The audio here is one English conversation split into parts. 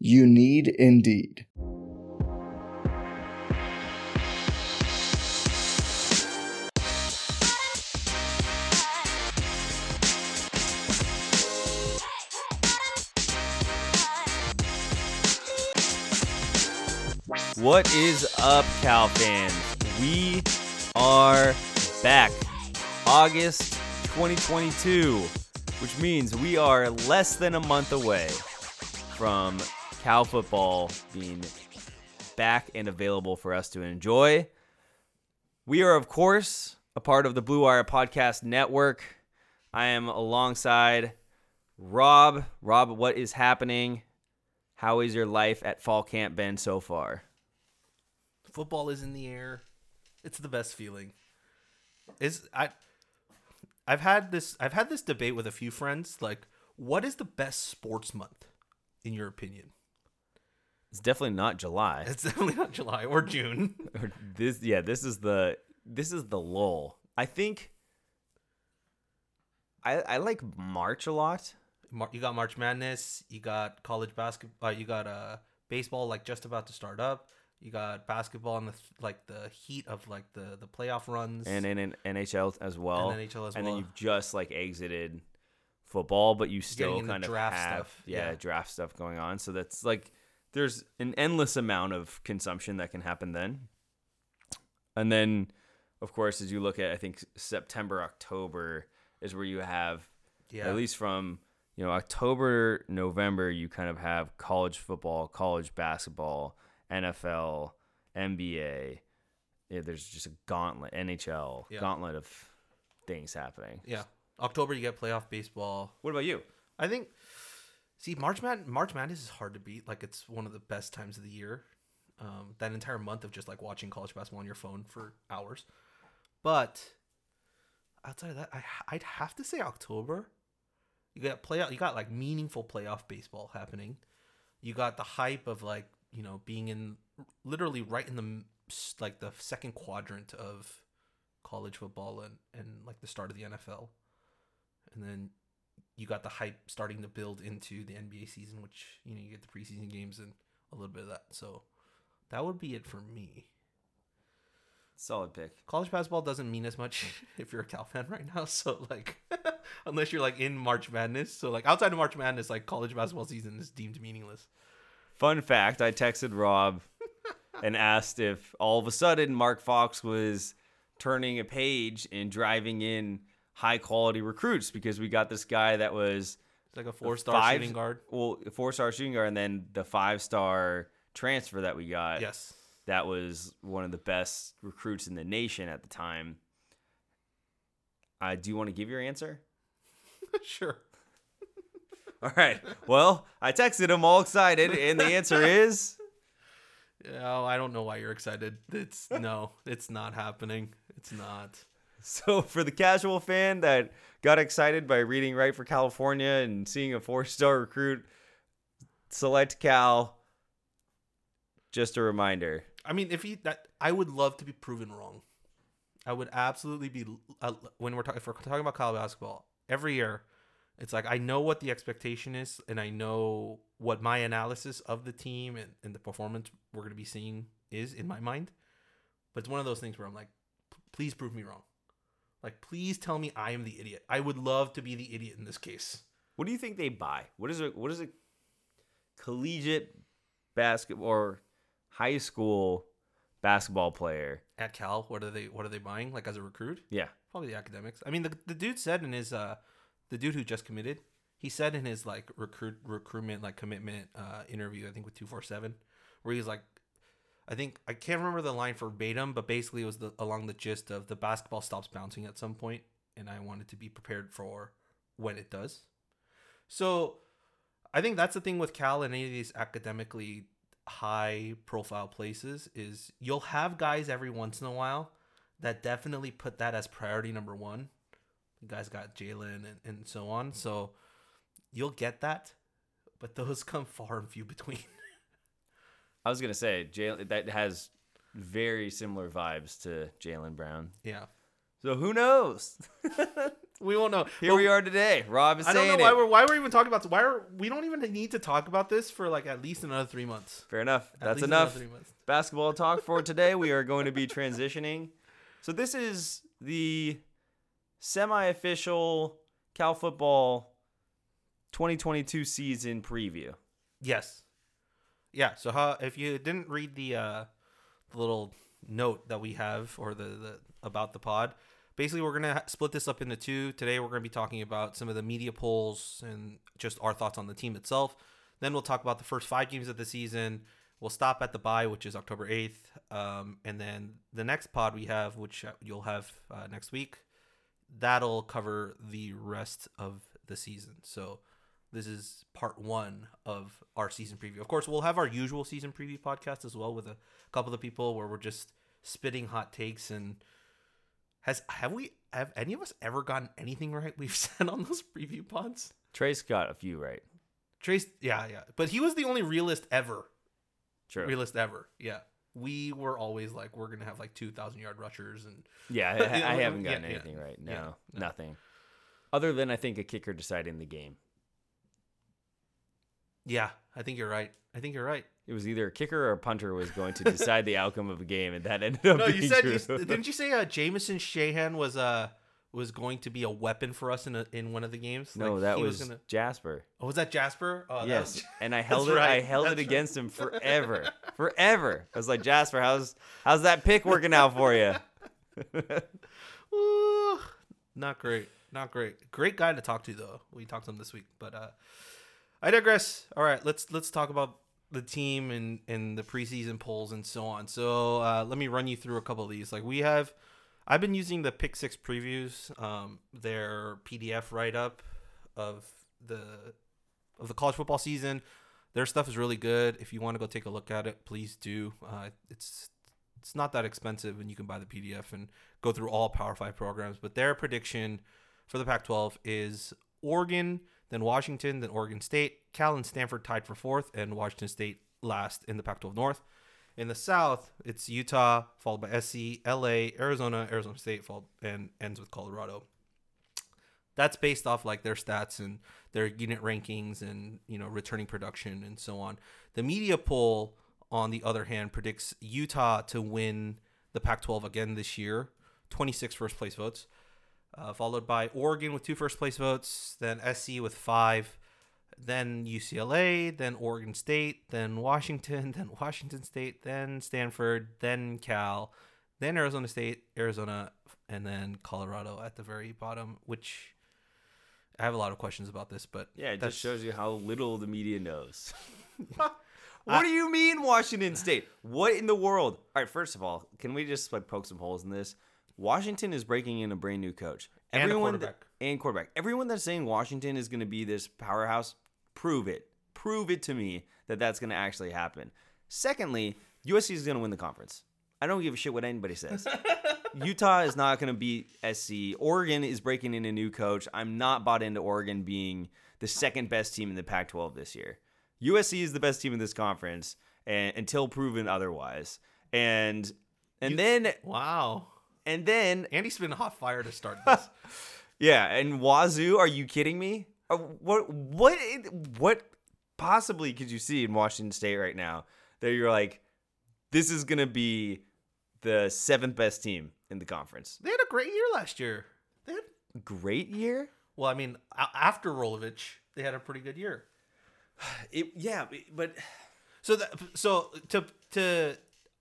You need Indeed. What is up, Cal fans? We are back. August 2022, which means we are less than a month away from Cal football being back and available for us to enjoy. We are, of course, a part of the Blue Wire Podcast Network. I am alongside Rob. Rob, what is happening? How is your life at fall camp been so far? football is in the air. It's the best feeling. Is I I've had this I've had this debate with a few friends like what is the best sports month in your opinion? It's definitely not July. It's definitely not July or June. Or this yeah, this is the this is the lull. I think I I like March a lot. Mar- you got March Madness, you got college basketball, uh, you got uh baseball like just about to start up. You got basketball in the like the heat of like the the playoff runs And in, NHL as well. And NHL as And then you've just like exited football, but you still kind of draft have stuff, Yeah, yeah. draft stuff going on. So that's like there's an endless amount of consumption that can happen then. And then of course as you look at I think September, October is where you have yeah. at least from you know October, November, you kind of have college football, college basketball, NFL, NBA. Yeah, there's just a gauntlet, NHL, Yeah. gauntlet of things happening. yeah. October you get playoff baseball. What about you? I think see March Mad March Madness is hard to beat. Like it's one of the best times of the year. Um, that entire month of just like watching college basketball on your phone for hours. But outside of that, I I'd have to say October. You got playoff. You got like meaningful playoff baseball happening. You got the hype of like you know being in literally right in the like the second quadrant of college football and and like the start of the NFL, and then you got the hype starting to build into the NBA season, which you know you get the preseason games and a little bit of that. So that would be it for me. Solid pick. College basketball doesn't mean as much if you're a Cal fan right now. So like, unless you're like in March Madness, so like outside of March Madness, like college basketball season is deemed meaningless. Fun fact: I texted Rob and asked if all of a sudden Mark Fox was turning a page and driving in high quality recruits because we got this guy that was It's like a four star five- shooting guard. well, four star shooting guard, and then the five star transfer that we got. Yes. that was one of the best recruits in the nation at the time. Uh, do you want to give your answer? sure. All right. Well, I texted him all excited, and the answer is Oh, I don't know why you're excited. It's no, it's not happening. It's not. So for the casual fan that got excited by reading Write for California and seeing a four star recruit select Cal. Just a reminder. I mean, if he that I would love to be proven wrong. I would absolutely be uh, when we're talking if we're talking about college basketball every year. It's like I know what the expectation is, and I know what my analysis of the team and, and the performance we're going to be seeing is in my mind. But it's one of those things where I'm like, please prove me wrong. Like, please tell me I am the idiot. I would love to be the idiot in this case. What do you think they buy? What is it? What is a collegiate basketball or high school basketball player. At Cal, what are they? What are they buying? Like as a recruit? Yeah. Probably the academics. I mean, the the dude said in his uh, the dude who just committed, he said in his like recruit recruitment like commitment uh interview, I think with two four seven, where he's like, I think I can't remember the line verbatim, but basically it was the along the gist of the basketball stops bouncing at some point, and I wanted to be prepared for when it does. So, I think that's the thing with Cal and any of these academically high profile places is you'll have guys every once in a while that definitely put that as priority number one. You guys got Jalen and, and so on. So you'll get that, but those come far and few between. I was gonna say Jalen that has very similar vibes to Jaylen Brown. yeah. So who knows? We won't know. Here But we are today. Rob is I don't know why it. we're why we're even talking about this. why are we don't even need to talk about this for like at least another three months. Fair enough. At That's enough. Basketball talk for today. We are going to be transitioning. So this is the semi-official Cal football 2022 season preview. Yes. Yeah. So how if you didn't read the uh little note that we have or the, the about the pod, basically we're gonna split this up into two. Today we're gonna be talking about some of the media polls and just our thoughts on the team itself. Then we'll talk about the first five games of the season. We'll stop at the bye, which is October eighth, um, and then the next pod we have, which uh, you'll have uh, next week, that'll cover the rest of the season. So this is part one of our season preview. Of course, we'll have our usual season preview podcast as well with a couple of people where we're just spitting hot takes and has have we have any of us ever gotten anything right we've said on those preview pods? Trace got a few right. Trace, yeah, yeah, but he was the only realist ever. True. Realist ever, yeah. We were always like, we're gonna have like two thousand yard rushers and Yeah, I, I haven't gotten yeah, anything right. No, yeah, no. nothing. Other than I think a kicker deciding the game. Yeah, I think you're right. I think you're right. It was either a kicker or a punter was going to decide the outcome of a game, and that ended up No, being you said you, didn't you say uh, Jamieson Sheahan was uh was going to be a weapon for us in a, in one of the games? no, Like, that he was, gonna. Jasper. Oh, was that Jasper? Oh, that yes, was- and I held it. That's I right, held it that's right. against him forever, forever. I was like, Jasper, how's how's that pick working out for you? Ooh, not great. Not great. Great guy to talk to though. We talked to him this week, but uh I digress. All right, let's let's talk about the team and and the preseason polls and so on. So uh, let me run you through a couple of these. Like we have, I've been using the Pick Six previews, um, their PDF write up of the of the college football season. Their stuff is really good. If you want to go take a look at it, please do. Uh, it's it's not that expensive, and you can buy the PDF and go through all Power Five programs. But their prediction for the Pac-12 is Oregon, then Washington, then Oregon State, Cal and Stanford tied for fourth, and Washington State last in the Pac-12 North. In the South, it's Utah followed by SC, LA, Arizona, Arizona State, followed and ends with Colorado. That's based off like their stats and their unit rankings and you know returning production and so on. The media poll, on the other hand, predicts Utah to win the Pac-12 again this year, 26 first place votes, uh, followed by Oregon with two first place votes, then SC with five, then UCLA, then Oregon State, then Washington, then Washington State, then Stanford, then Cal, then Arizona State, Arizona, and then Colorado at the very bottom, which I have a lot of questions about this, but Yeah, it that's- just shows you how little the media knows. What do you mean Washington State? What in the world? All right, first of all, can we just like poke some holes in this? Washington is breaking in a brand new coach. And Everyone quarterback. That, and quarterback. Everyone that's saying Washington is going to be this powerhouse, prove it. Prove it to me that that's going to actually happen. Secondly, USC is going to win the conference. I don't give a shit what anybody says. Utah is not going to beat SC. Oregon is breaking in a new coach. I'm not bought into Oregon being the second best team in the Pac 12 this year. USC is the best team in this conference and, until proven otherwise. And and then wow. And then Andy's been hot fire to start this. yeah, and Wazoo, are you kidding me? Uh, What what what possibly could you see in Washington State right now that you're like this is going to be the seventh best team in the conference? they had a great year last year. They had, Great year? well, I mean, after Rolovich, they had a pretty good year. It, yeah, but So that so to to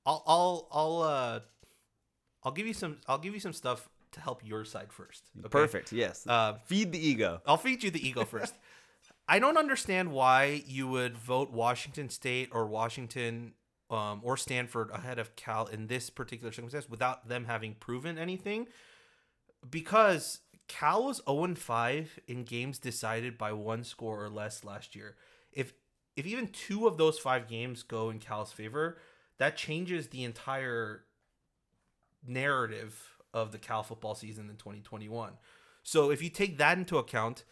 I'll I'll I'll uh I'll give you some I'll give you some stuff to help your side first. okay? Perfect. Yes. Uh, Feed the ego. I'll feed you the ego first. I don't understand why you would vote Washington State or Washington um, or Stanford ahead of Cal in this particular circumstance without them having proven anything. Because Cal was 0 5 in games decided by one score or less last year. If if even two of those five games go in Cal's favor, that changes the entire narrative of the Cal football season in 2021. So if you take that into account,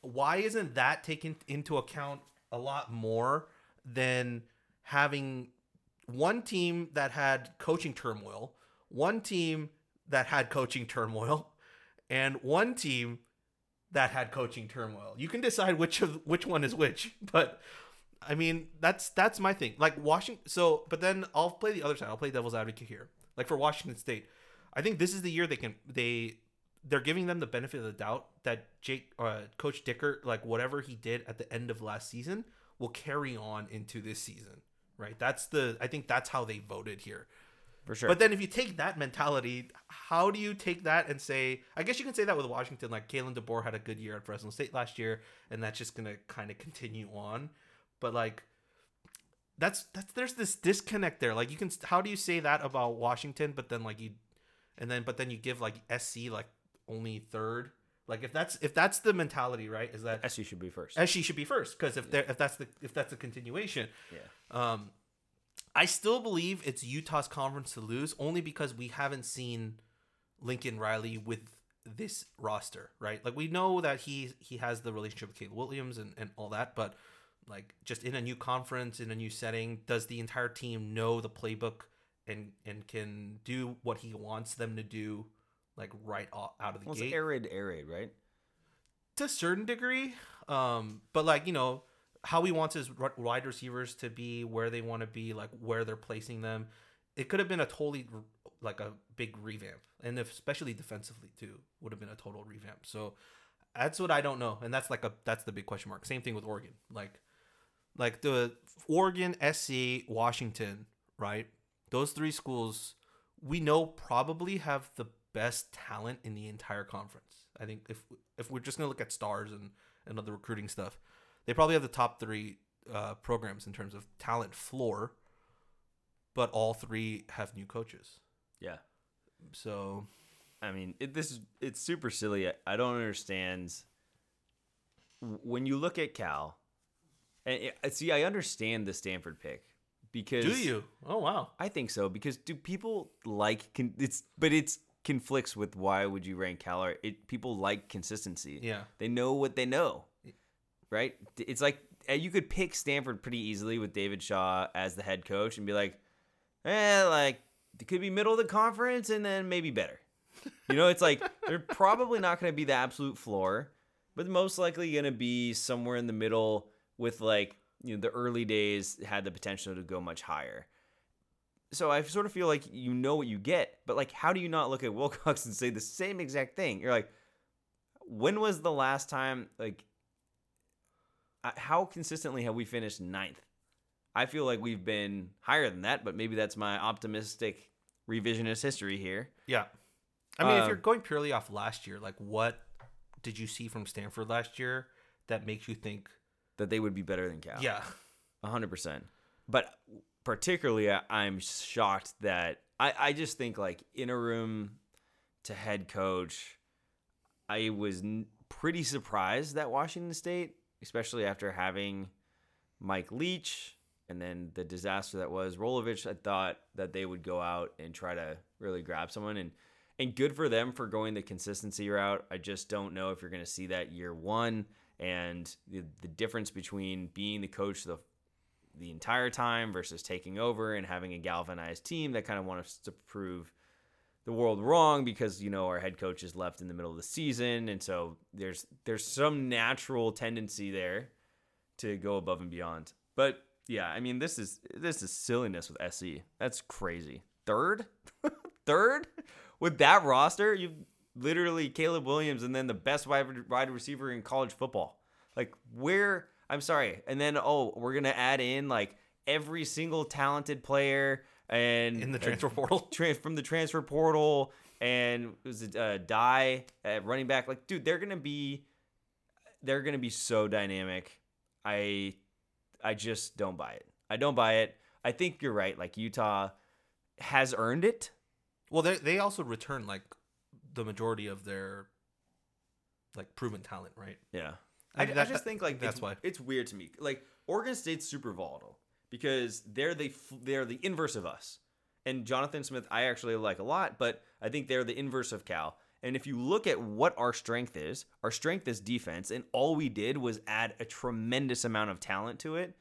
why isn't that taken into account a lot more than having one team that had coaching turmoil, one team that had coaching turmoil, and one team that had coaching turmoil? You can decide which of which one is which, but I mean that's that's my thing. Like Washington, so but then I'll play the other side. I'll play devil's advocate here. Like for Washington State, I think this is the year they can they they're giving them the benefit of the doubt that Jake uh, Coach Dickert like whatever he did at the end of last season will carry on into this season. Right? That's the I think that's how they voted here. For sure. But then if you take that mentality, how do you take that and say I guess you can say that with Washington like Kalen DeBoer had a good year at Fresno State last year and that's just going to kind of continue on. But like that's that's there's this disconnect there. Like you can how do you say that about Washington but then like you and then but then you give like SC like only third? Like if that's if that's the mentality, right? Is that SU should be first. SC should be first because if they if that's the if that's the continuation, yeah. um, I still believe it's Utah's conference to lose only because we haven't seen Lincoln Riley with this roster, right? Like we know that he he has the relationship with Caleb Williams and, and all that, but like just in a new conference, in a new setting, does the entire team know the playbook and and can do what he wants them to do like right out of the Well, gate? air raid, air right? to a certain degree. Um, but like you know how he wants his wide receivers to be, where they want to be, like where they're placing them. It could have been a totally like a big revamp, and if, especially defensively too, would have been a total revamp. So that's what I don't know, and that's like a that's the big question mark. Same thing with Oregon, like like the Oregon, SC, Washington, right? Those three schools we know probably have the best talent in the entire conference. I think if if we're just gonna look at stars and and other recruiting stuff, they probably have the top three uh, programs in terms of talent floor. But all three have new coaches, Yeah. so I mean, it, this is it's super silly. I, I don't understand when you look at Cal. And see, I understand the Stanford pick because do you? Oh wow, I think so because do people like it's but it's conflicts with why would you rank Cal? It people like consistency. yeah, They know what they know, right? It's like eh, you could pick Stanford pretty easily with David Shaw as the head coach and be like, eh, like it could be middle of the conference and then maybe better. You know, it's like they're probably not going to be the absolute floor, but most likely going to be somewhere in the middle with like you know the early days had the potential to go much higher. So I sort of feel like you know what you get, but like how do you not look at Wilcox and say the same exact thing? You're like, when was the last time like how consistently have we finished ninth? I feel like we've been higher than that, but maybe that's my optimistic revisionist history here. yeah. I mean, if Um, you're going purely off last year, like what did you see from Stanford last year that makes you think? That they would be better than Cal. Yeah, A hundred percent. But particularly, I- I'm shocked that I, I just think like in a room to head coach, I was n- pretty surprised that Washington State, especially after having Mike Leach and then the disaster that was Rolovich. I thought that they would go out and try to really grab someone and. And good for them for going the consistency route. I just don't know if you're going to see that year one and the, the difference between being the coach the the entire time versus taking over and having a galvanized team that kind of wants to prove the world wrong because you know our head coach is left in the middle of the season. And so there's there's some natural tendency there to go above and beyond. But yeah i mean this is this is silliness with se that's crazy. Third? Third? With that roster you've literally Caleb Williams and then the best wide wide receiver in college football. Like where I'm sorry, and then oh, we're gonna add in like every single talented player and in the transfer portal. from the transfer portal and was it uh, Dye at running back? Like dude they're gonna be they're gonna be so dynamic. I i just don't buy it. I don't buy it. I think you're right like utah has earned it. Well, they they also return like the majority of their like proven talent, right? yeah. I i, mean, I that- just think like that's it's, why. it's weird to me. Like oregon state's super volatile because they're the they're the inverse of us. And jonathan smith i actually like a lot but i think they're the inverse of cal. And if you look at what our strength is our strength is defense and all we did was add a tremendous amount of talent to it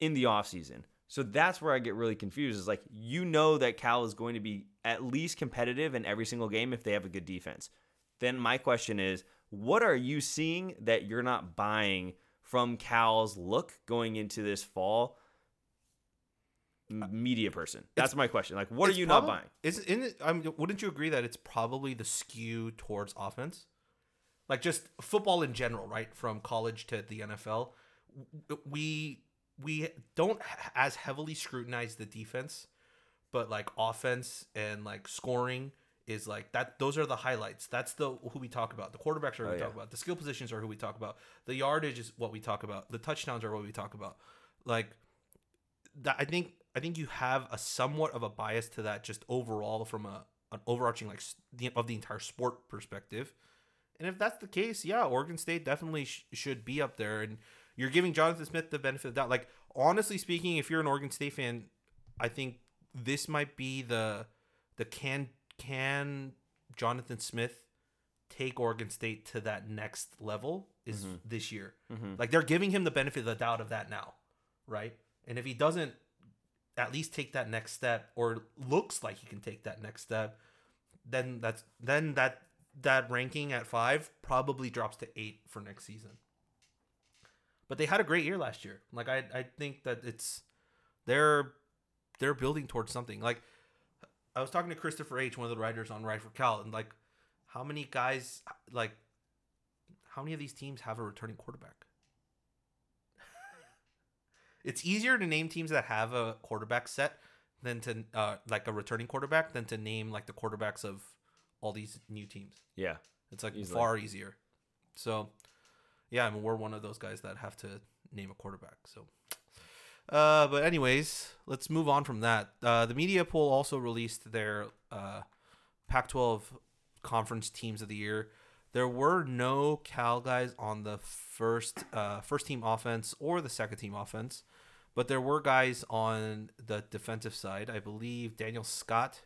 in the offseason so that's where i get really confused is like you know that cal is going to be at least competitive in every single game if they have a good defense then my question is what are you seeing that you're not buying from Cal's look going into this fall uh, media person? That's my question. Like, what are you probab- not buying? Is in? I mean, wouldn't you agree that it's probably the skew towards offense, like just football in general, right? From college to the NFL, we we don't as heavily scrutinize the defense, but like offense and like scoring is like that. Those are the highlights. That's the who we talk about. The quarterbacks are who Oh, we yeah. talk about. The skill positions are who we talk about. The yardage is what we talk about. The touchdowns are what we talk about. Like that I think I think you have a somewhat of a bias to that just overall from a an overarching like the, of the entire sport perspective. And if that's the case, yeah, Oregon State definitely sh- should be up there and you're giving Jonathan Smith the benefit of the doubt. Like honestly speaking, if you're an Oregon State fan, I think this might be the the can can Jonathan Smith take Oregon State to that next level is Mhm. this year. Mhm. Like they're giving him the benefit of the doubt of that now, right? And if he doesn't at least take that next step or looks like he can take that next step, then that's then that that ranking at 5 probably drops to 8 for next season. But they had a great year last year. Like I I think that it's they're they're building towards something. Like I was talking to Christopher H, one of the writers on Write for Cal, and like how many guys like how many of these teams have a returning quarterback? it's easier to name teams that have a quarterback set than to uh, like a returning quarterback than to name like the quarterbacks of all these new teams. Yeah. It's like Easily. far easier. So, yeah, I mean, we're one of those guys that have to name a quarterback. So, uh, but anyways, let's move on from that. Uh, the media poll also released their uh, Pac-12 conference teams of the year. There were no Cal guys on the first uh, first team offense or the second team offense, but there were guys on the defensive side. I believe Daniel Scott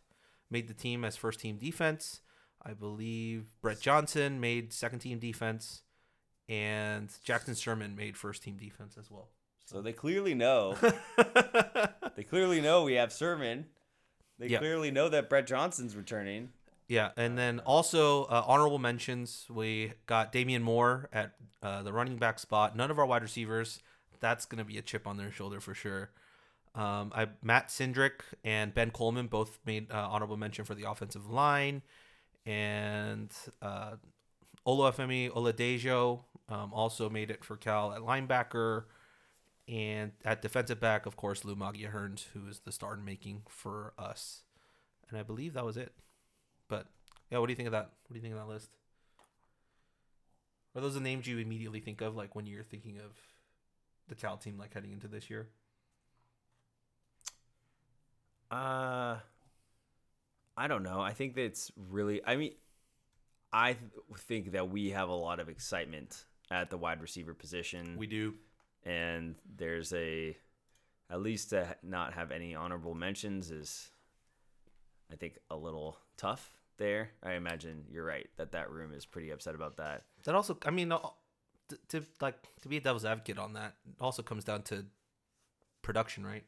made the team as first team defense. I believe Brett Johnson made second team defense, and Jackson Sirmon made first team defense as well. So they clearly know. they clearly know we have Sirmon. They Yeah. clearly know that Brett Johnson's returning. Yeah, and then also uh, honorable mentions. We got Damian Moore at uh, the running back spot. None of our wide receivers. That's gonna be a chip on their shoulder for sure. Um, I Matt Cindric and Ben Coleman both made uh, honorable mention for the offensive line, and uh, Olafemi Oladejo um, also made it for Cal at linebacker, and at defensive back, of course, Lu-Magia Hearns, who is the star in making for us. And I believe that was it. But yeah, what do you think of that? What do you think of that list? Are those the names you immediately think of, like when you're thinking of the Cal team, like heading into this year? Uh, I don't know. I think that's really. I mean, I th- think that we have a lot of excitement at the wide receiver position. We do. and there's a at least to not have any honorable mentions is I think a little tough there. I imagine you're right that that room is pretty upset about that. That also, I mean, uh, to, to like to be a devil's advocate on that, also comes down to production, right?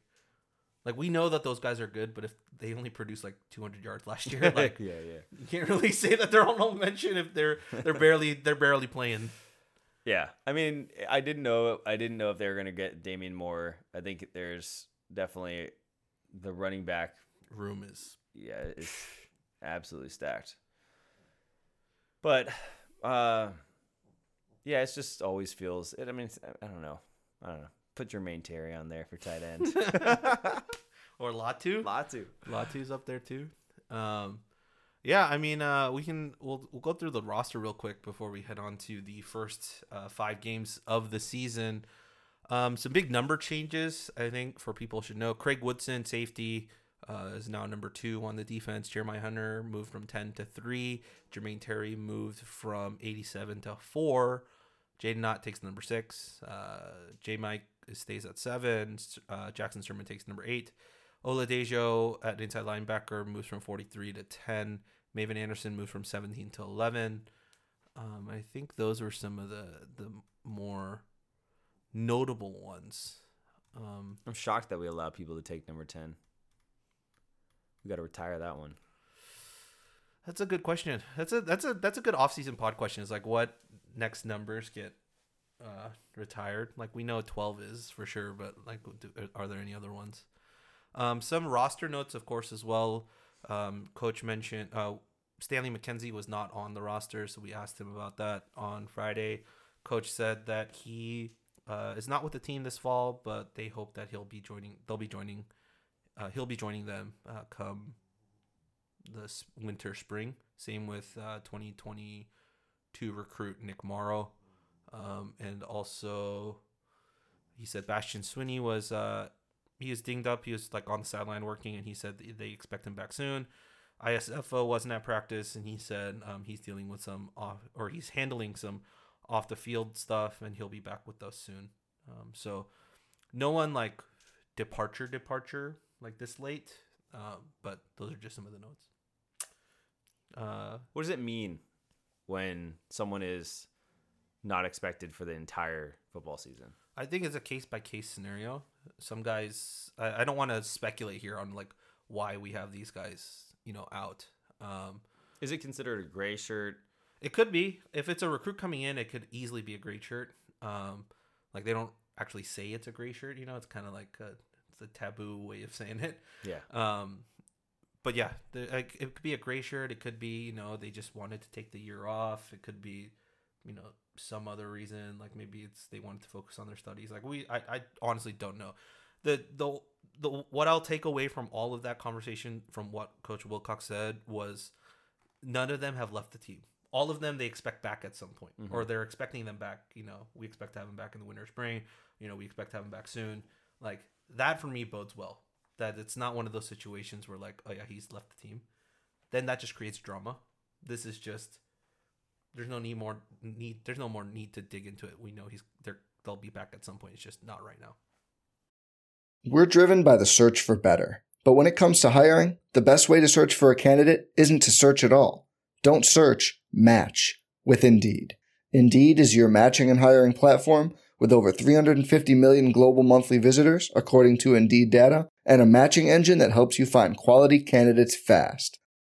Like we know that those guys are good, but if they only produce like 200 yards last year, like yeah, yeah. you can't really say that they're honorable mention if they're they're barely they're barely playing. Yeah. I mean, I didn't know I didn't know if they were going to get Damian Moore. I think there's definitely the running back Room is yeah, is absolutely stacked. But uh yeah, it just always feels it I mean, it's- I don't know. I don't know. Put Jermaine Terry on there for tight end. or Latu. Latu. Latu's up there too. Um, yeah, I mean, uh, we can we'll we'll go through the roster real quick before we head on to the first uh, five games of the season. Um, some big number changes, I think, for people should know. Craig Woodson, safety, uh, is now number two on the defense. Jeremiah Hunter moved from 10 to 3. Jermaine Terry moved from 87 to 4. Jaydn Ott takes number 6. Uh, J Mike stays at 7. Uh, Jackson Sirmon takes number 8. Oladejo at inside linebacker moves from 43 to 10. Mavin Anderson moved from 17 to 11. Um, I think those were some of the, the more notable ones. Um, I'm shocked that we allow people to take number 10. We got to retire that one. That's a good question. That's a that's a that's a good off-season pod question. Is like what next numbers get uh, retired? Like we know 12 is for sure, but like do, are there any other ones? Um, some roster notes, of course, as well. Um, Coach mentioned uh, Stanley McKenzie was not on the roster, so we asked him about that on Friday. Coach said that he uh, is not with the team this fall, but they hope that he'll be joining. They'll be joining. Uh, he'll be joining them uh, come this winter spring. Same with uh, 2022 recruit Nick Morrow, um, and also he said Bastian Swinney was uh, he was dinged up. He was like on the sideline working, and he said they expect him back soon. ISFO wasn't at practice, and he said um, he's dealing with some off or he's handling some off the field stuff, and he'll be back with us soon. Um, so no one like departure departure like this late, uh, but those are just some of the notes. Uh, what does it mean when someone is not expected for the entire football season? I think it's a case by case scenario. Some guys, I, I don't want to speculate here on like why we have these guys, you know, out. Um, is it considered a gray shirt? It could be. If it's a recruit coming in, it could easily be a gray shirt. Um, like they don't actually say it's a gray shirt. You know, it's kind of like a, it's a taboo way of saying it. Yeah. Um, but yeah, the, it could be a gray shirt. It could be you know they just wanted to take the year off. It could be you know some other reason like maybe it's they wanted to focus on their studies. Like we, I, I honestly don't know. The the the what I'll take away from all of that conversation from what Coach Wilcox said was none of them have left the team. All of them they expect back at some point, mm-hmm. or they're expecting them back. You know, we expect to have them back in the winter, spring. You know, we expect to have them back soon. Like that for me bodes well that it's not one of those situations where like, oh yeah, he's left the team. Then that just creates drama. This is just there's no need more need there's no more need to dig into it. We know he's they're they'll be back at some point. It's just not right now. We're driven by the search for better. But when it comes to hiring, the best way to search for a candidate isn't to search at all. Don't search, match with Indeed. Indeed is your matching and hiring platform with over 350 million global monthly visitors, according to Indeed data, and a matching engine that helps you find quality candidates fast.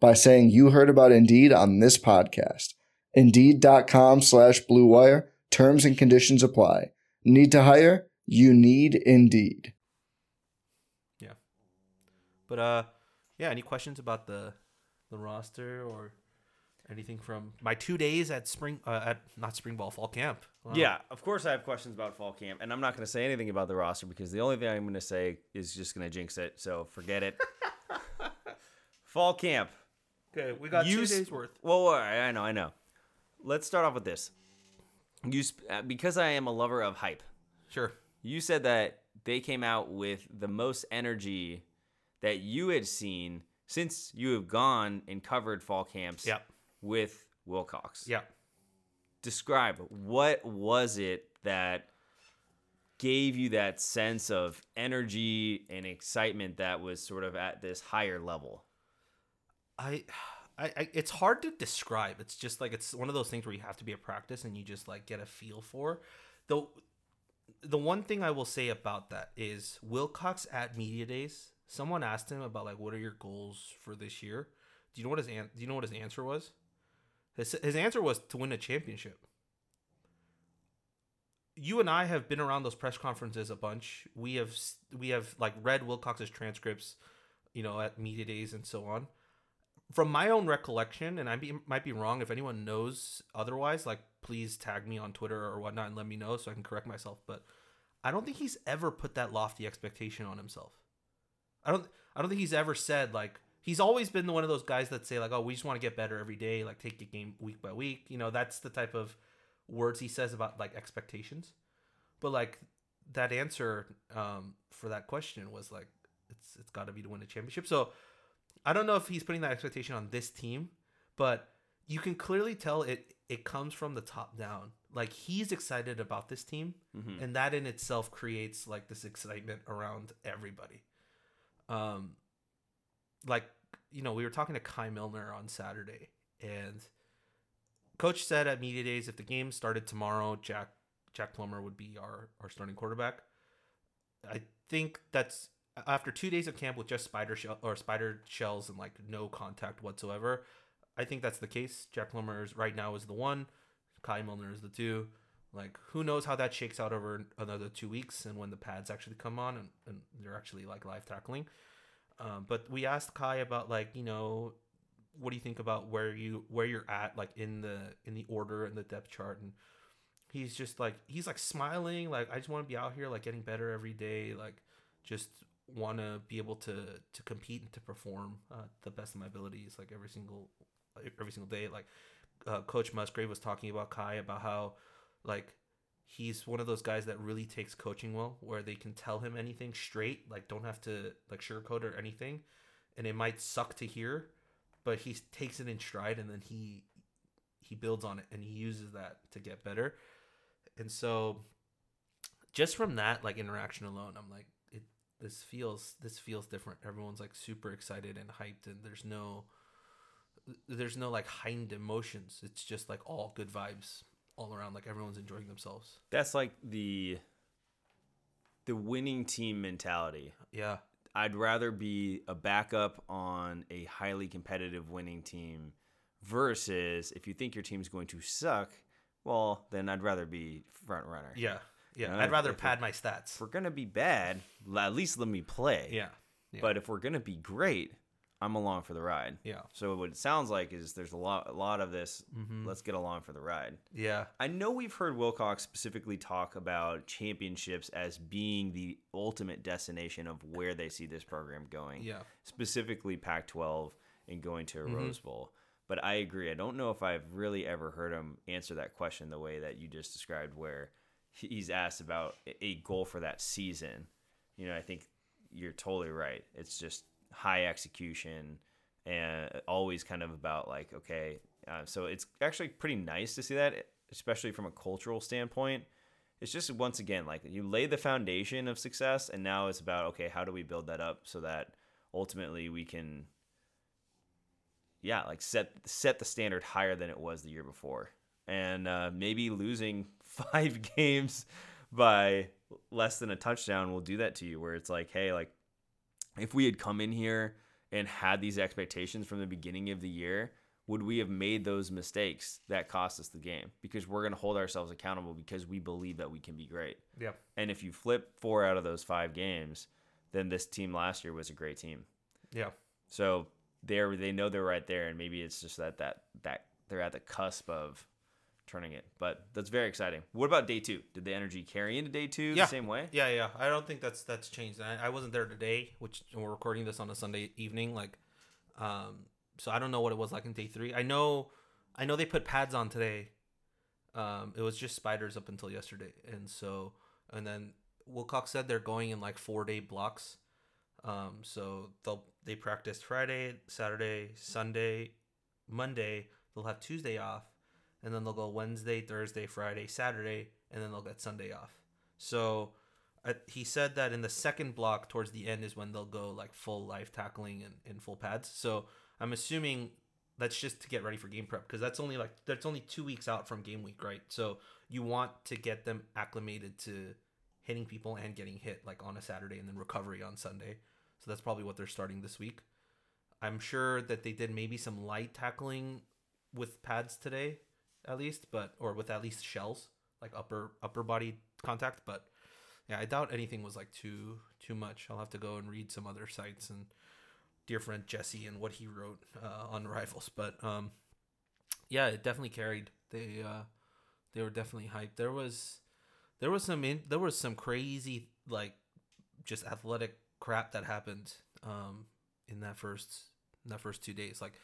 by saying you heard about Indeed on this podcast. Indeed.com slash Blue Wire. Terms and conditions apply. Need to hire? You need Indeed. Yeah. But, uh, yeah, any questions about the the roster or anything from my two days at spring uh, at not spring ball fall camp? Wow. Yeah, of course I have questions about fall camp, and I'm not going to say anything about the roster because the only thing I'm going to say is just going to jinx it. So forget it. fall camp. Okay, we got you two days worth. Well, I know, I know. Let's start off with this. You uh, because I am a lover of hype. Sure. You said that they came out with the most energy that you had seen since you have gone and covered fall camps yep. with Wilcox. Yeah. Describe what was it that gave you that sense of energy and excitement that was sort of at this higher level? I, I, I, it's hard to describe. It's just like it's one of those things where you have to be a practice and you just like get a feel for. Though the one thing I will say about that is Wilcox at media days. Someone asked him about like what are your goals for this year. Do you know what his an- do you know what his answer was? His his answer was to win a championship. You and I have been around those press conferences a bunch. We have we have like read Wilcox's transcripts, you know, at media days and so on. From my own recollection, and I be, might be wrong. If anyone knows otherwise, like please tag me on Twitter or whatnot and let me know so I can correct myself. But I don't think he's ever put that lofty expectation on himself. I don't I don't think he's ever said like he's always been one of those guys that say like oh we just want to get better every day like take it game week by week you know that's the type of words he says about like expectations but like that answer um, for that question was like it's it's got to be to win a championship so I don't know if he's putting that expectation on this team but you can clearly tell it it comes from the top down. Like he's excited about this team Mhm. and that in itself creates like this excitement around everybody. Um like you know we were talking to kai Millner on saturday and coach said at media days if the game started tomorrow jack jack plummer would be our our starting quarterback. I think that's after two days of camp with just spider shell or spider shells and like no contact whatsoever i think that's the case. Jack plummer right now is the one. Kai Millner is the two. Like who knows how that shakes out over another two weeks and when the pads actually come on and, and they're actually like live tackling. Um, but we asked kai about like you know what do you think about where you where you're at like in the in the order and the depth chart? And he's just like he's like smiling like i just want to be out here like getting better every day like just want to be able to to compete and to perform uh, the best of my abilities like every single every single day. Like uh, coach musgrave was talking about kai about how like he's one of those guys that really takes coaching well where they can tell him anything straight like don't have to like sugarcoat or anything and it might suck to hear but he takes it in stride and then he he builds on it and he uses that to get better. And so just from that like interaction alone i'm like this feels this feels different. Everyone's like super excited and hyped and there's no there's no like heightened emotions. It's just like all good vibes all around like everyone's enjoying themselves. That's like the the winning team mentality. yeah. I'd rather be a backup on a highly competitive winning team versus if you think your team's going to suck, well, then I'd rather be front runner. yeah yeah i'd rather pad my stats If we're going to be bad, at least let me play. yeah yeah But if we're going to be great, I'm along for the ride. yeah So what it sounds like is there's a lot a lot of this Mhm. let's get along for the ride. yeah I know we've heard Wilcox specifically talk about championships as being the ultimate destination of where they see this program going. yeah Specifically Pac 12 and going to a Mhm. Rose Bowl. But I agree. I don't know if I've really ever heard him answer that question the way that you just described, where he's asked about a- goal for that season. You know, I think you're totally right. It's just high execution and always kind of about like, okay, uh, so it's actually pretty nice to see that, especially from a cultural standpoint. It's just once again like you lay the foundation of success, and now it's about okay, how do we build that up so that ultimately we can, yeah, like set set the standard higher than it was the year before, and uh, maybe losing five games by less than a touchdown will do that to you, where it's like, hey, like if we had come in here and had these expectations from the beginning of the year, would we have made those mistakes that cost us the game? Because we're going to hold ourselves accountable because we believe that we can be great. yeah And if you flip four out of those five games, then this team last year was a great team. yeah So they're they know they're right there, and maybe it's just that that that they're at the cusp of turning it. But that's very exciting. What about day two? Did the energy carry into day two Yeah. the same way? Yeah, yeah. I don't think that's that's changed. I, I wasn't there today, which we're recording this on a Sunday evening. Like, um, so I don't know what it was like in day three. I know, I know they put pads on today. Um, it was just spiders up until yesterday, and so and then Wilcox said they're going in like four day blocks. Um, so they'll they practiced Friday, Saturday, Sunday, Monday. They'll have Tuesday off, and then they'll go Wednesday, Thursday, Friday, Saturday, and then they'll get Sunday off. So uh, he said that in the second block towards the end is when they'll go like full life tackling and in full pads. So I'm assuming that's just to get ready for game prep because that's only like that's only two weeks out from game week, right? So you want to get them acclimated to hitting people and getting hit like on a Saturday and then recovery on Sunday. So that's probably what they're starting this week. I'm sure that they did maybe some light tackling with pads today, at least, but or with at least shells, like upper upper body contact. But yeah, I doubt anything was like too too much. I'll have to go and read some other sites and dear friend Jesse and what he wrote uh, on Rivals. But um, yeah, it definitely carried. They uh, they were definitely hyped. There was there was some in, there was some crazy like just athletic crap that happened um, in that first in that first two days. Like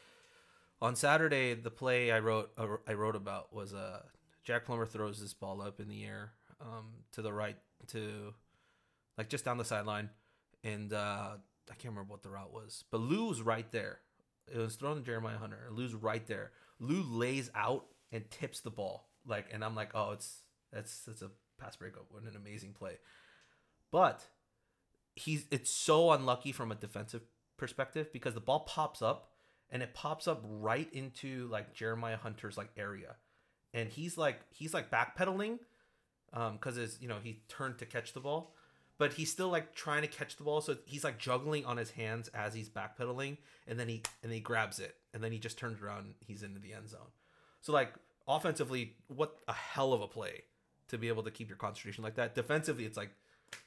on Saturday, the play I wrote uh, I wrote about was uh, Jack Plummer throws this ball up in the air um, to the right to like just down the sideline, and uh, I can't remember what the route was, but Lou was right there. It was thrown to Jeremiah Hunter. Lou's right there. Lou lays out and tips the ball like, and I'm like, oh, it's that's that's a pass breakup. What an amazing play, but he's it's so unlucky from a defensive perspective because the ball pops up and it pops up right into like Jeremiah Hunter's like area, and he's like he's like backpedaling, um, because his you know he turned to catch the ball, but he's still like trying to catch the ball, so he's like juggling on his hands as he's backpedaling, and then he and he grabs it, and then he just turns around, he's into the end zone. So like offensively, what a hell of a play to be able to keep your concentration like that. Defensively, it's like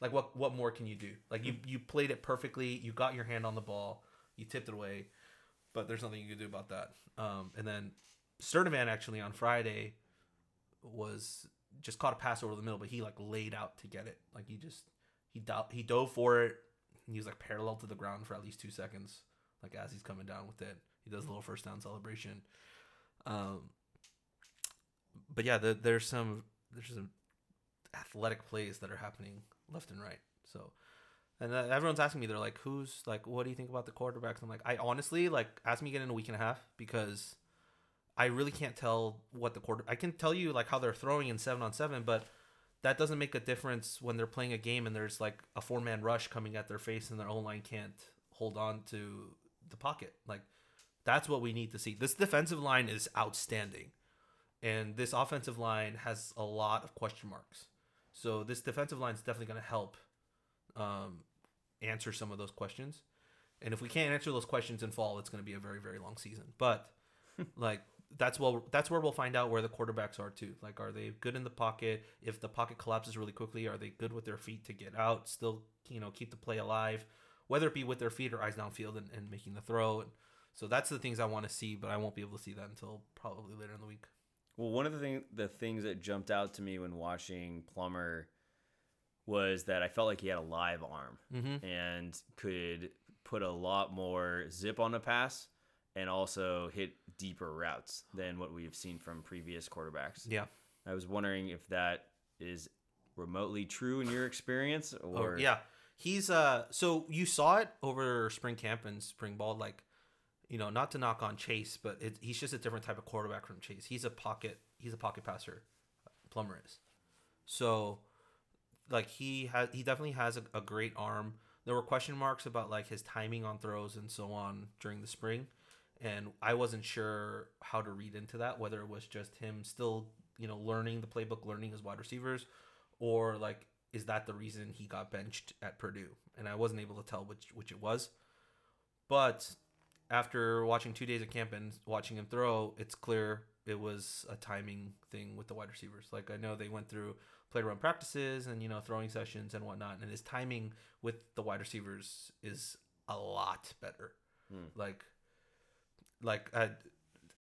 like what what more can you do? Like you you played it perfectly, you got your hand on the ball, you tipped it away, but there's nothing you can do about that. Um, and then Sturdivant actually on Friday was just caught a pass over the middle, but he like laid out to get it. Like he just he do- he dove for it. He was like parallel to the ground for at least two seconds, like as he's coming down with it. He does a little first down celebration. Um, but yeah, the, there's some there's some athletic plays that are happening left and right. So, and uh, everyone's asking me, they're like, "Who's like, what do you think about the quarterbacks?" I'm like, I honestly like ask me again in a week and a half because I really can't tell what the quarter. I can tell you like how they're throwing in seven on seven, but that doesn't make a difference when they're playing a game and there's like a four man rush coming at their face and their own line can't hold on to the pocket. Like that's what we need to see. This defensive line is outstanding and this offensive line has a lot of question marks. So this defensive line is definitely going to help um, answer some of those questions. And if we can't answer those questions in fall, it's going to be a very very long season. But like that's well that's where we'll find out where the quarterbacks are too. Like are they good in the pocket? If the pocket collapses really quickly, are they good with their feet to get out, still you know keep the play alive, whether it be with their feet or eyes downfield and, and making the throw. And so that's the things I want to see, but I won't be able to see that until probably later in the week. Well, one of the thing the things that jumped out to me when watching Plummer was that I felt like he had a live arm Mm-hmm. and could put a lot more zip on the pass and also hit deeper routes than what we've seen from previous quarterbacks. Yeah. I was wondering if that is remotely true in your experience or Or, yeah, he's uh. So you saw it over spring camp and spring ball, like, you know, not to knock on Chase, but it, he's just a different type of quarterback from Chase. He's a pocket. He's a pocket passer. Plummer is. So, like he has, he definitely has a, a great arm. There were question marks about like his timing on throws and so on during the spring, and I wasn't sure how to read into that. Whether it was just him still, you know, learning the playbook, learning his wide receivers, or like is that the reason he got benched at Purdue? And I wasn't able to tell which which it was. But after watching two days of camp and watching him throw, it's clear it was a timing thing with the wide receivers. Like I know they went through play run practices and you know throwing sessions and whatnot, and his timing with the wide receivers is a lot better. Hmm. Like, like I,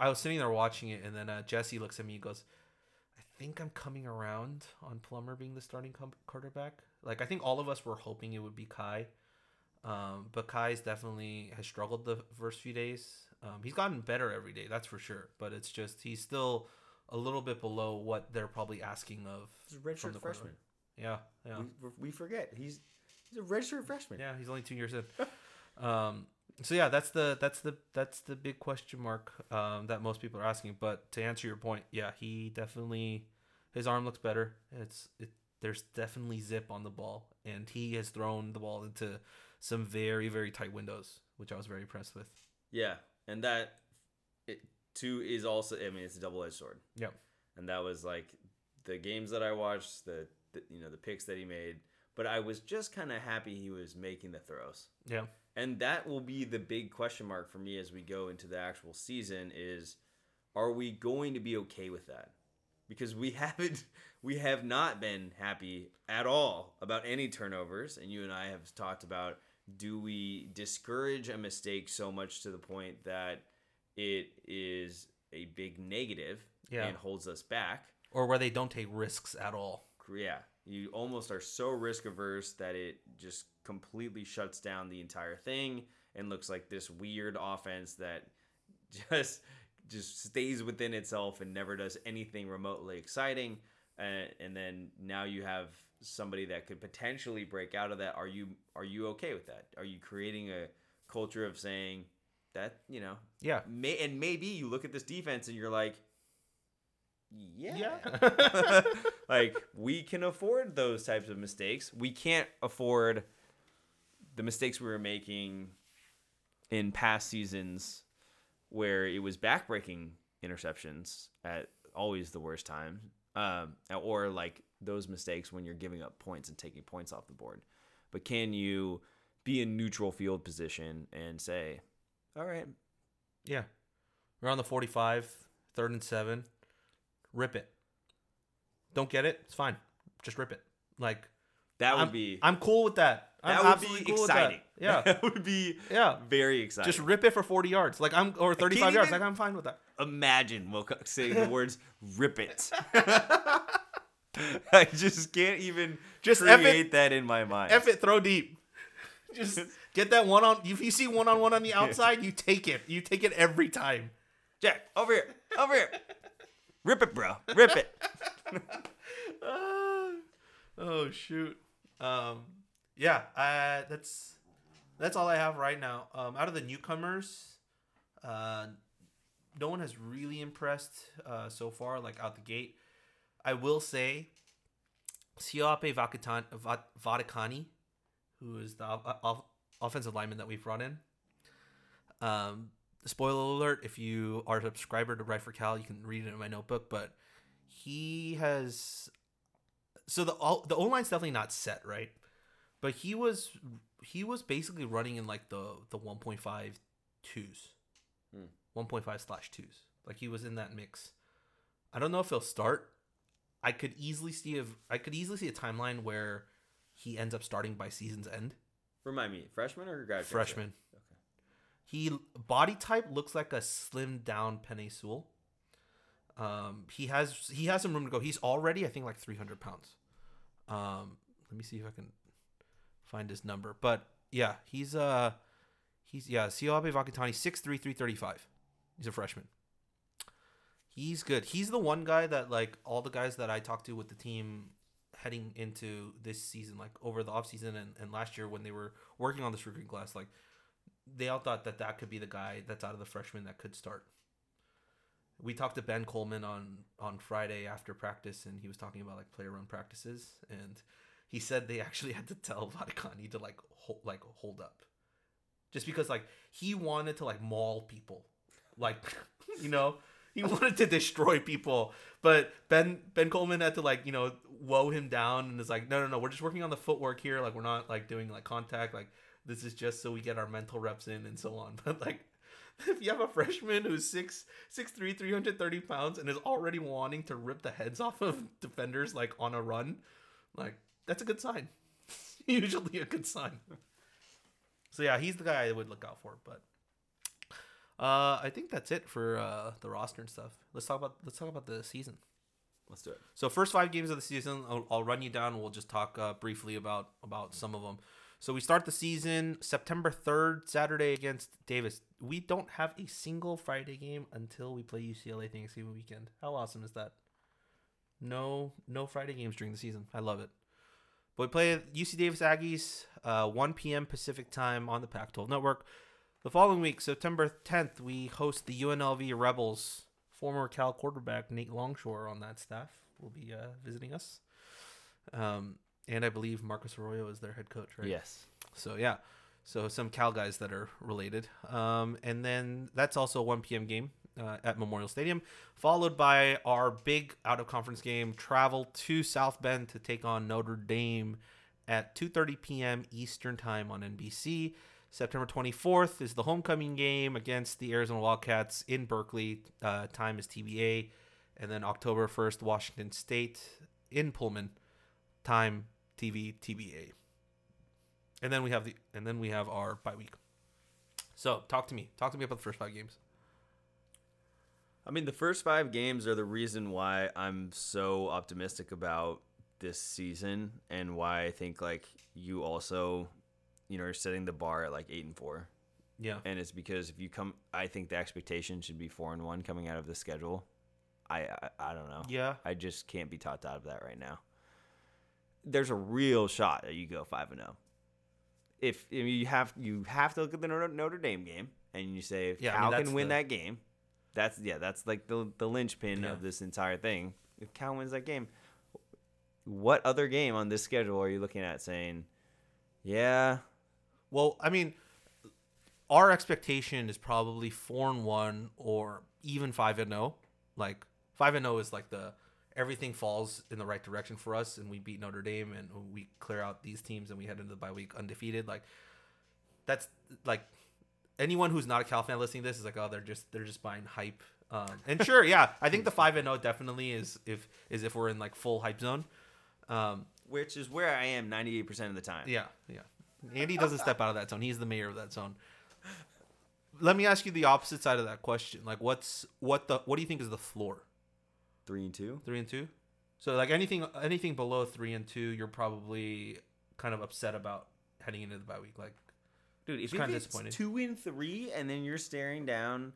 I was sitting there watching it, and then uh, Jesse looks at me and goes, "I think I'm coming around on Plummer being the starting com- quarterback." Like I think all of us were hoping it would be Kai, um, but Kai's definitely has struggled the first few days. Um, he's gotten better every day, that's for sure. But it's just he's still a little bit below what they're probably asking of He's a redshirt from the freshman. Yeah, yeah, We, we forget he's he's a registered freshman. yeah. He's only two years in. Um, so yeah, that's the that's the that's the big question mark um, that most people are asking. But to answer your point, yeah, he definitely his arm looks better. It's it, there's definitely zip on the ball, and he has thrown the ball into some very very tight windows, which I was very impressed with. Yeah, and that it, too is also. I mean, it's a double edged sword. Yep. and that was like the games that I watched, the, the you know the picks that he made. But I was just kind of happy he was making the throws, Yeah. and that will be the big question mark for me as we go into the actual season. Is are we going to be okay with that? Because we haven't, we have not been happy at all about any turnovers, and you and I have talked about do we discourage a mistake so much to the point that it is a big negative Yeah. and holds us back Or where they don't take risks at all. yeah, you almost are so risk averse that it just completely shuts down the entire thing and looks like this weird offense that just just stays within itself and never does anything remotely exciting. Uh, and then now you have somebody that could potentially break out of that. Are you are you okay with that? Are you creating a culture of saying that you know Yeah. may and maybe you look at this defense and you're like, yeah, Yeah. like we can afford those types of mistakes. We can't afford the mistakes we were making in past seasons where it was backbreaking interceptions at always the worst time, um, or like those mistakes when you're giving up points and taking points off the board. But can you be in neutral field position and say, all right, Yeah. We're on the 45, third and seven. Rip it. Don't get it? It's fine. Just rip it. Like, that would I'm, be I'm cool with that. that I'm would be cool with that. exciting. Yeah. that would be Yeah. very exciting. Just rip it for 40 yards. Like, I'm, or 35 yards. Like, I'm fine with that. imagine we'll co- say the words "rip it." I just can't even Just F it- create that in my mind. F it, throw deep. Just get that one on. If you see one on one on the outside, you take it. You take it every time. Jack, over here, over here. Rip it, bro. Rip it. Ah. oh shoot. Um, yeah, uh, that's that's all I have right now. Um, out of the newcomers, uh, no one has really impressed uh, so far. Like out the gate, I will say, Va- Vaticani, who is the off- off- offensive lineman that we've brought in. Um, spoiler alert: if you are a subscriber to Write for Cal, you can read it in my notebook. But he has so the all the O line's definitely not set right, but he was he was basically running in like the the 1.5 twos, Hmm. 1.5 slash twos. Like he was in that mix. I don't know if he'll start. I could easily see if I could easily see a timeline where he ends up starting by season's end. Remind me, freshman or grad? transfer? Freshman. He body type looks like a slimmed down Penei Sewell. Um, he has he has some room to go. He's already I think like 300 pounds. Um, let me see if I can find his number. But yeah, he's uh he's yeah Sioabe Vakitani 6'3", He's a freshman. He's good. He's the one guy that like all the guys that I talked to with the team heading into this season, like over the offseason and, and last year when they were working on this recruiting class, like they all thought that that could be the guy that's out of the freshmen that could start. We talked to Ben Coleman on on Friday after practice, and he was talking about like player run practices, and he said they actually had to tell Vaticani to like hold, like hold up, just because like he wanted to like maul people, like you know he wanted to destroy people, but Ben Ben Coleman had to like you know woe him down and is like no no no we're just working on the footwork here. Like we're not like doing like contact. Like this is just so we get our mental reps in and so on but like if you have a freshman who's six six three three hundred thirty pounds and is already wanting to rip the heads off of defenders like on a run like that's a good sign usually a good sign so yeah he's the guy i would look out for but uh i think that's it for uh the roster and stuff let's talk about let's talk about the season Let's do it. so first five games of the season, I'll, I'll run you down. We'll just talk uh, briefly about about some of them. So we start the season September third, Saturday against Davis. We don't have a single Friday game until we play UCLA Thanksgiving weekend. How awesome is that? No, no Friday games during the season. I love it. But we play UC Davis Aggies, uh, 1 p.m. Pacific time on the Pac-12 network. The following week, September 10th, we host the UNLV Rebels. Former Cal quarterback Nate Longshore on that staff will be uh, visiting us. Um, and I believe Marcus Arroyo is their head coach, right? Yes. So yeah, so some Cal guys that are related. Um, and then that's also a 1 p.m. game uh, at Memorial Stadium, followed by our big out of conference game. Travel to South Bend to take on Notre Dame at 2:30 p.m. Eastern time on NBC. September 24th is the homecoming game against the Arizona Wildcats in Berkeley. Uh, time is TBA. And then October 1st, Washington State in Pullman. Time TV TBA. And then we have the and then we have our bye week. So talk to me. Talk to me about the first five games. I mean, the first five games are the reason why I'm so optimistic about this season and why I think like you also, you know, are setting the bar at like eight and four. Yeah. And it's because if you come, I think the expectation should be four and one coming out of the schedule. I I, I don't know. Yeah. I just can't be talked out of that right now. There's a real shot that you go five and zero. If I mean, you have you have to look at the Notre, Dame game and you say if Yeah, I mean, Cal can win the- that game, that's yeah, that's like the the linchpin Yeah. of this entire thing. If Cal wins that game, what other game on this schedule are you looking at saying, yeah, Well, I mean, our expectation is probably four and one or even five and zero. Like five and zero is like the everything falls in the right direction for us, and we beat Notre Dame and we clear out these teams and we head into the bye week undefeated. Like that's like anyone who's not a Cal fan listening to this is like, oh, they're just they're just buying hype. Um, and sure, yeah, I think the five and zero definitely is if is if we're in like full hype zone. Um, which is where I am 98% of the time. yeah, yeah. Andy doesn't step out of that zone. He's the mayor of that zone. Let me ask you the opposite side of that question. Like, what's what the what do you think is the floor? 3 and 2. Three and two. So like anything anything below three and two, you're probably kind of upset about heading into the bye week. Like, Dude, if, It's kinda if it's two and three, and then you're staring down,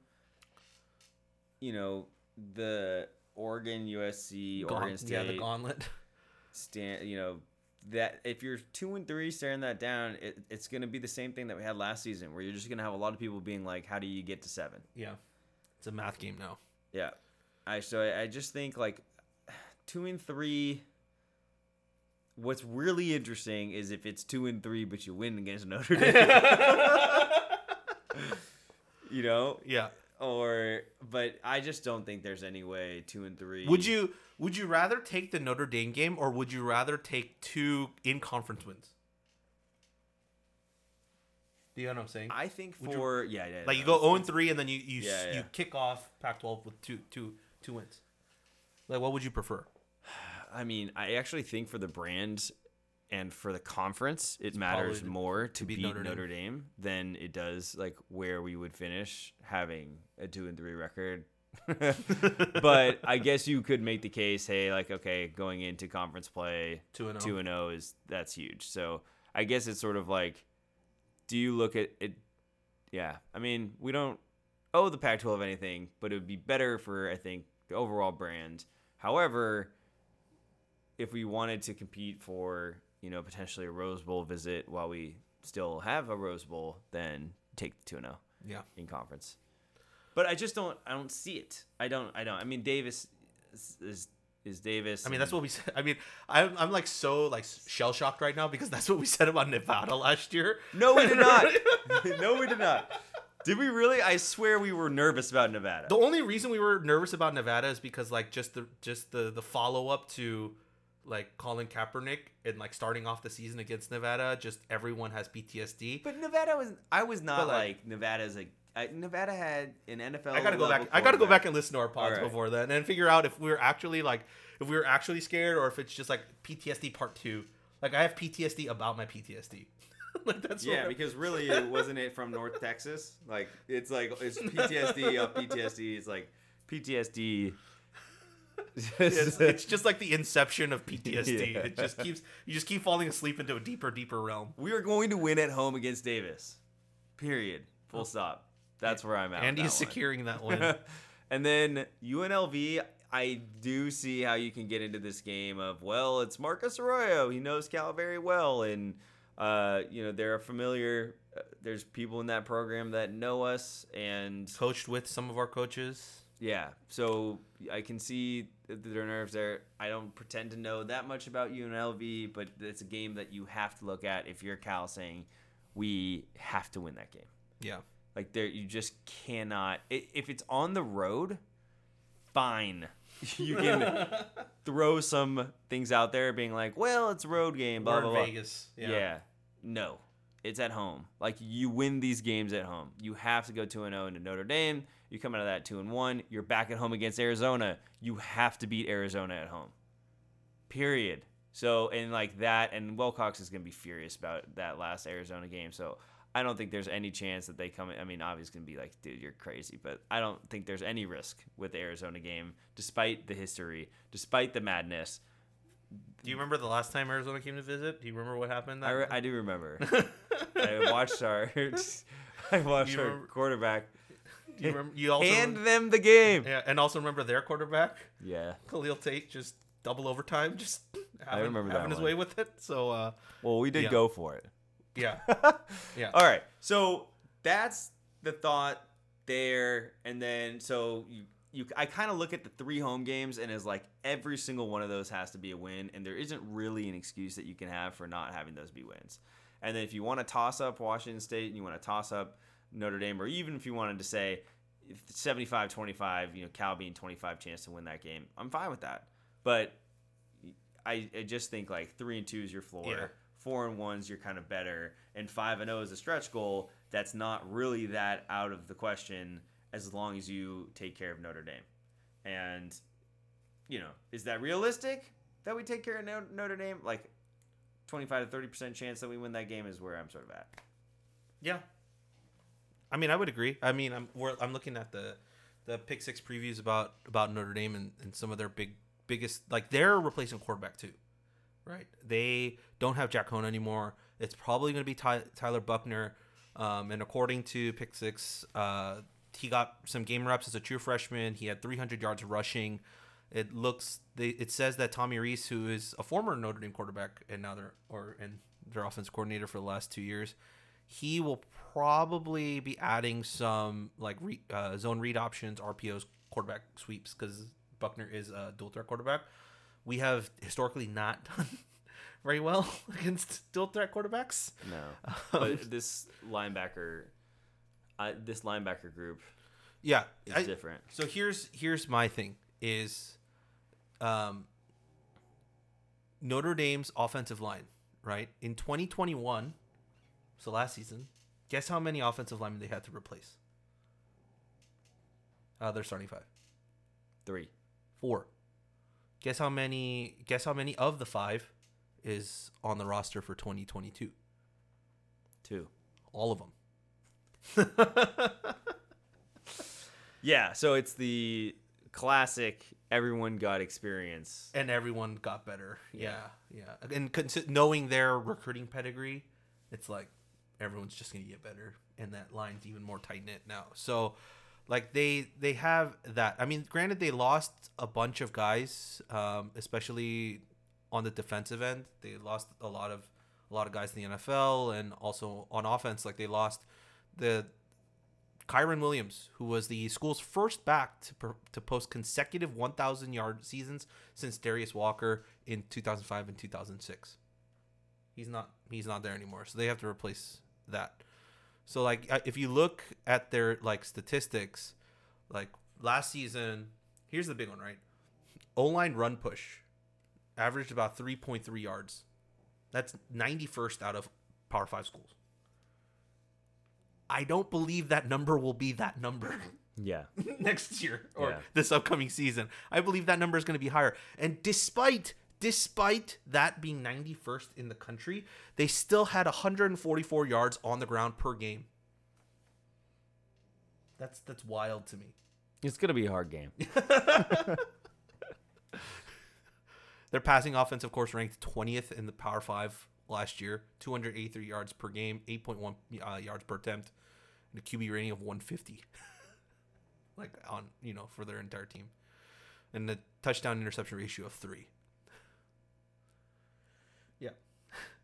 you know, the Oregon, USC, gaunt- Oregon State, yeah, the gauntlet. stand, you know, that if you're two and three staring that down, it, it's going to be the same thing that we had last season, where you're just going to have a lot of people being like, "How do you get to seven? yeah, it's a math game now. Yeah, I so I, I just think like two and three. What's really interesting is if it's two and three, but you win against Notre Dame. you know, Yeah. or but I just don't think there's any way two and three. Would you would you rather take the Notre Dame game or would you rather take two in conference wins? Do you know what I'm saying? I think Would you- for yeah, yeah, like you go it's- 0 and 3 and then you you, Yeah, yeah. you kick off Pac-12 with two two two wins. Like what would you prefer? I mean, I actually think for the brand and for the conference, it matters more to, beat beat, Notre Notre, Dame. Dame. than it does like where we would finish having a two and three record. but I guess you could make the case, hey, like okay, going into conference play, 2 and oh. two and zero is that's huge. So I guess it's sort of like, do you look at it? Yeah, I mean, we don't owe the Pac-12 anything, but it would be better for I think the overall brand. However, if we wanted to compete for you know potentially a Rose Bowl visit while we still have a Rose Bowl, then take the two and zero Yeah. in conference. But I just don't. I don't see it. I don't. I don't. I mean, Davis is is, is Davis. I mean, that's what we said. I mean, I'm, I'm like so like shell shocked right now because that's what we said about Nevada last year. No, we did not. no, we did not. Did we really? I swear we were nervous about Nevada. The only reason we were nervous about Nevada is because like just the just the the follow up to like Colin Kaepernick and like starting off the season against Nevada, just everyone has PTSD. But Nevada was. I was not But, like- like, Nevada's like. I, Nevada had an NFL. I gotta go back. I gotta go back quarterback. and listen to our pods Alright. before then and figure out if we are actually like if we were actually scared or if it's just like PTSD part two. Like I have PTSD about my PTSD. Like that's Yeah, because really, it wasn't it from North Texas? Like it's like it's PTSD of PTSD. It's like PTSD. it's, it's just like the inception of PTSD. Yeah. It just keeps you just keep falling asleep into a deeper, deeper realm. we are going to win at home against Davis. Period. Full oh. stop. That's where I'm at. with Andy that securing that win. and then UNLV, I do see how you can get into this game of well, it's Marcus Arroyo. He knows Cal very well, and uh, you know they're familiar. Uh, there's people in that program that know us, and Coached with some of our coaches. yeah, so I can see their nerves there. I don't pretend to know that much about UNLV, but it's a game that you have to look at if you're Cal, saying we have to win that game. Yeah. Like there, you just cannot. If it's on the road, fine. You can throw some things out there, being like, "Well, it's a road game." Blah blah blah. Vegas. Yeah. No, it's at home. Like you win these games at home. You have to go two and zero into Notre Dame. You come out of that two and one. You're back at home against Arizona. You have to beat Arizona at home. Period. So and like that, and Wilcox is gonna be furious about that last Arizona game. So I don't think there's any chance that they come. I mean, obviously, it's gonna be like, dude, you're crazy. But I don't think there's any risk with the Arizona game, despite the history, despite the madness. Do you remember the last time Arizona came to visit? Do you remember what happened? I, re- I do remember. I watched our I watched our remember- quarterback Do you remember? You also hand them the game. yeah, and also remember their quarterback, Yeah. Khalil Tate, just double overtime, just having, remember that having his one. way with it. So uh, Well, we did Yeah. go for it. yeah, yeah. All right. So that's the thought there, and then so you you I kind of look at the three home games and as like every single one of those has to be a win, and there isn't really an excuse that you can have for not having those be wins. And then if you want to toss up Washington State and you want to toss up Notre Dame, or even if you wanted to say 75-25, you know, Cal being 25 chance to win that game, I'm fine with that. But I, I just think like three and two is your floor. Yeah. Four and ones you're kind of better, and five and zero is a stretch goal. That's not really that out of the question as long as you take care of Notre Dame. And you know, is that realistic that we take care of Notre Dame? Like twenty five to thirty percent chance that we win that game is where I'm sort of at. Yeah. I mean, I would agree. I mean, I'm I'm looking at the the pick six previews about about Notre Dame and, and some of their big biggest like they're replacing quarterback too, right? They don't have Jack Coan anymore. It's probably going to be Ty, Tyler Buchner, um, and according to pick six, uh, he got some game reps as a true freshman. He had 300 yards rushing. It looks they, it says that Tommy Rees, who is a former Notre Dame quarterback and now they're or and their offense coordinator for the last two years, he will probably be adding some like re, uh, zone read options, RPOs, quarterback sweeps because Buchner is a dual threat quarterback. We have historically not done very well against dual threat quarterbacks. No, but this linebacker, I, this linebacker group Yeah, is I- different. So here's here's my thing is um Notre Dame's offensive line, right? In 2021, so last season, guess how many offensive linemen they had to replace? Uh, they're starting five. Three. Four. Guess how many guess how many of the five is on the roster for 2022? Two. All of them. Yeah, so it's the classic everyone got experience. and everyone got better. Yeah, yeah. And consi- knowing their recruiting pedigree, it's like everyone's just gonna get better, and that line's even more tight knit now. So, like they they have that. I mean, granted, they lost a bunch of guys, um, especially on the defensive end. They lost a lot of a lot of guys in the NFL, and also on offense, like they lost the Kyren Williams, who was the school's first back to, per, to post consecutive 1,000 yard seasons since Darius Walker in 2005 and 2006. He's not he's not there anymore, so they have to replace that. So like uh, if you look at their like statistics, like last season, here's the big one, right? O line run push averaged about 3.3 yards. That's 91st out of Power Five schools. I don't believe that number will be that number Yeah. next year or Yeah. this upcoming season. I believe that number is going to be higher. And despite despite that being 91st in the country, they still had 144 yards on the ground per game. That's that's wild to me. It's going to be a hard game. Their passing offense, of course, ranked 20th in the Power Five last year, 283 yards per game, 8.1 uh, yards per attempt, and a QB rating of 150. like on you know for their entire team. and a touchdown interception ratio of three. Yeah,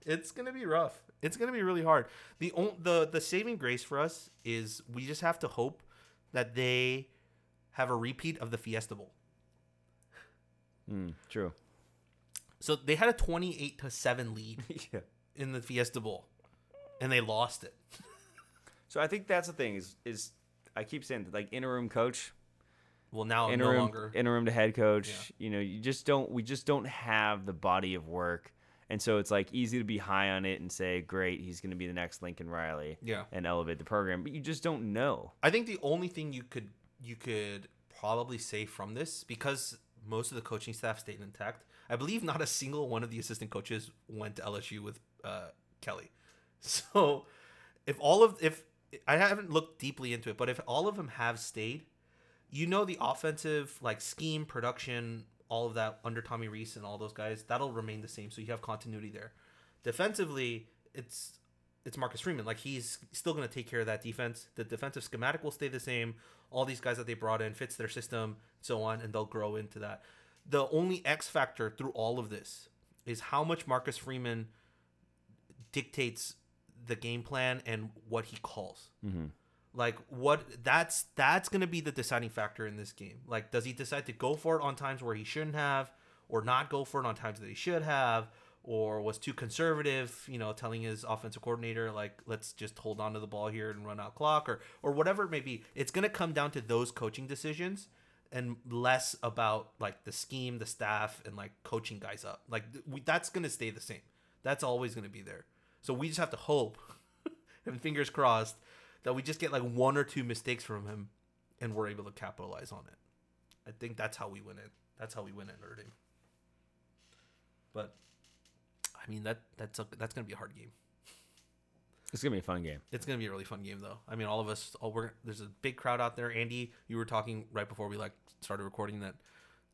it's gonna be rough. It's gonna be really hard. The on- the the saving grace for us is we just have to hope that they have a repeat of the Fiesta Bowl. Mm, true. So they had a twenty-eight to seven lead yeah. in the Fiesta Bowl, and they lost it. So I think that's the thing is is I keep saying like interim coach, Well, now interim no longer. interim to head coach. Yeah. You know, you just don't we just don't have the body of work. And so it's like easy to be high on it and say, great, he's going to be the next Lincoln Riley Yeah. and elevate the program, but you just don't know. I think the only thing you could you could probably say from this because most of the coaching staff stayed intact. I believe not a single one of the assistant coaches went to LSU with uh, Kelly. So if all of if I haven't looked deeply into it, but if all of them have stayed, you know the offensive like scheme, production, all of that under Tommy Rees and all those guys, that'll remain the same. So you have continuity there. Defensively, it's it's Marcus Freeman. Like he's still going to take care of that defense. The defensive schematic will stay the same. All these guys that they brought in fits their system, so on, and they'll grow into that. The only X factor through all of this is how much Marcus Freeman dictates the game plan and what he calls. Mm-hmm. Like what that's that's gonna be the deciding factor in this game. Like, does he decide to go for it on times where he shouldn't have, or not go for it on times that he should have, or was too conservative, you know, telling his offensive coordinator like, let's just hold on to the ball here and run out clock, or or whatever it may be. It's gonna come down to those coaching decisions and less about like the scheme, the staff, and like coaching guys up. Like we, that's gonna stay the same. That's always gonna be there. So we just have to hope and fingers crossed that we just get like one or two mistakes from him and we're able to capitalize on it. I think that's how we win it. That's how we win at Dame. But I mean that that's a, that's gonna be a hard game. It's going to be a fun game. It's gonna be a really fun game though. I mean, all of us, all we're there's a big crowd out there. Andy, you were talking right before we like started recording that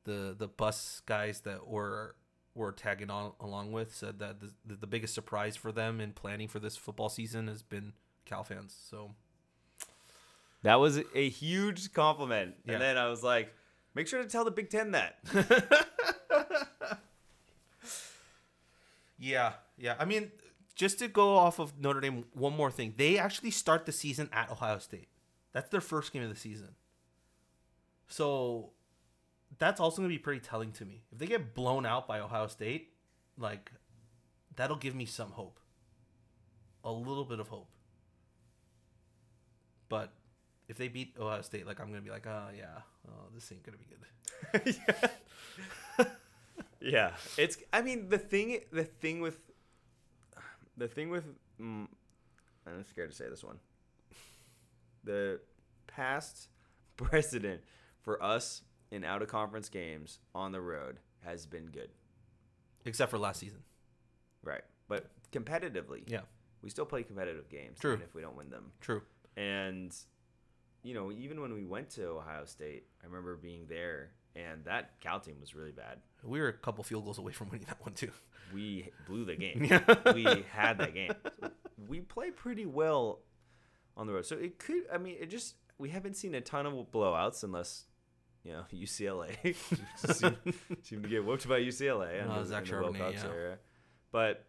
the the bus guys that were were tagging on along with said that the, the, the biggest surprise for them in planning for this football season has been Cal fans. So That was a huge compliment. Yeah. And then I was like, make sure to tell the Big Ten that. Yeah, yeah. I mean, just to go off of Notre Dame, one more thing. They actually start the season at Ohio State. That's their first game of the season. So that's also going to be pretty telling to me. If they get blown out by Ohio State, like that'll give me some hope. A little bit of hope. But if they beat Ohio State, like I'm going to be like, "Oh, yeah. Oh, this ain't going to be good." Yeah, it's. I mean, the thing, the thing with, the thing with, mm, I'm scared to say this one. The past precedent for us in out of conference games on the road has been good, Except for last season. right? But competitively, Yeah. we still play competitive games, True. even if we don't win them. True. And you know, even when we went to Ohio State, I remember being there, and that Cal team was really bad. We were a couple field goals away from winning that one too. we blew the game. we had that game. So we play pretty well on the road. So it could. I mean, it just we haven't seen a ton of blowouts unless you know UCLA seem, seem to get whooped by UCLA. No, in uh, the- Zach in the Charbonnet, yeah. era. But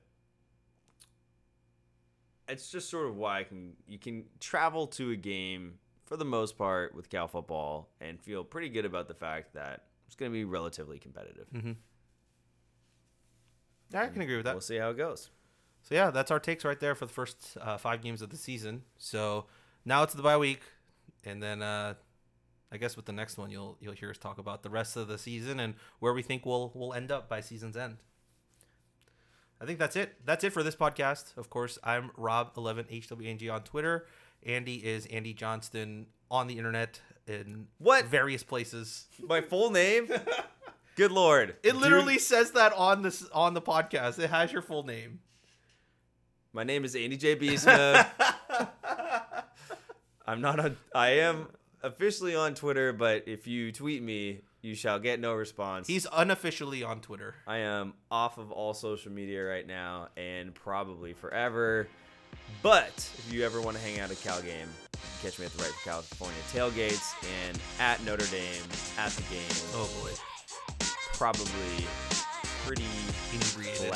it's just sort of why I can you can travel to a game for the most part with Cal football and feel pretty good about the fact that it's going to be relatively competitive. Yeah, I can agree with that. We'll see how it goes. So yeah, that's our takes right there for the first uh, five games of the season. So now it's the bye week, and then uh, I guess with the next one, you'll you'll hear us talk about the rest of the season and where we think we'll we'll end up by season's end. I think that's it. That's it for this podcast. Of course, I'm Rob11HWNG on Twitter. Andy is Andy Johnston on the internet in What? various places. My full name? Good lord. It Dude, literally says that on this on the podcast. It has your full name. my name is Andy J. B. Smith. I'm not on I am officially on Twitter, but if you tweet me, you shall get no response. He's unofficially on Twitter. I am off of all social media right now and probably forever. But if you ever want to hang out at a Cal game, catch me at the Write for California tailgates and at Notre Dame at the game. Oh boy. probably pretty Inebriated.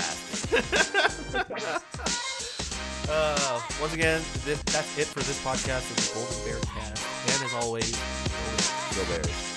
Uh, once again, this, that's it for this podcast of the Golden Bear Cast. And as always. Go Bears.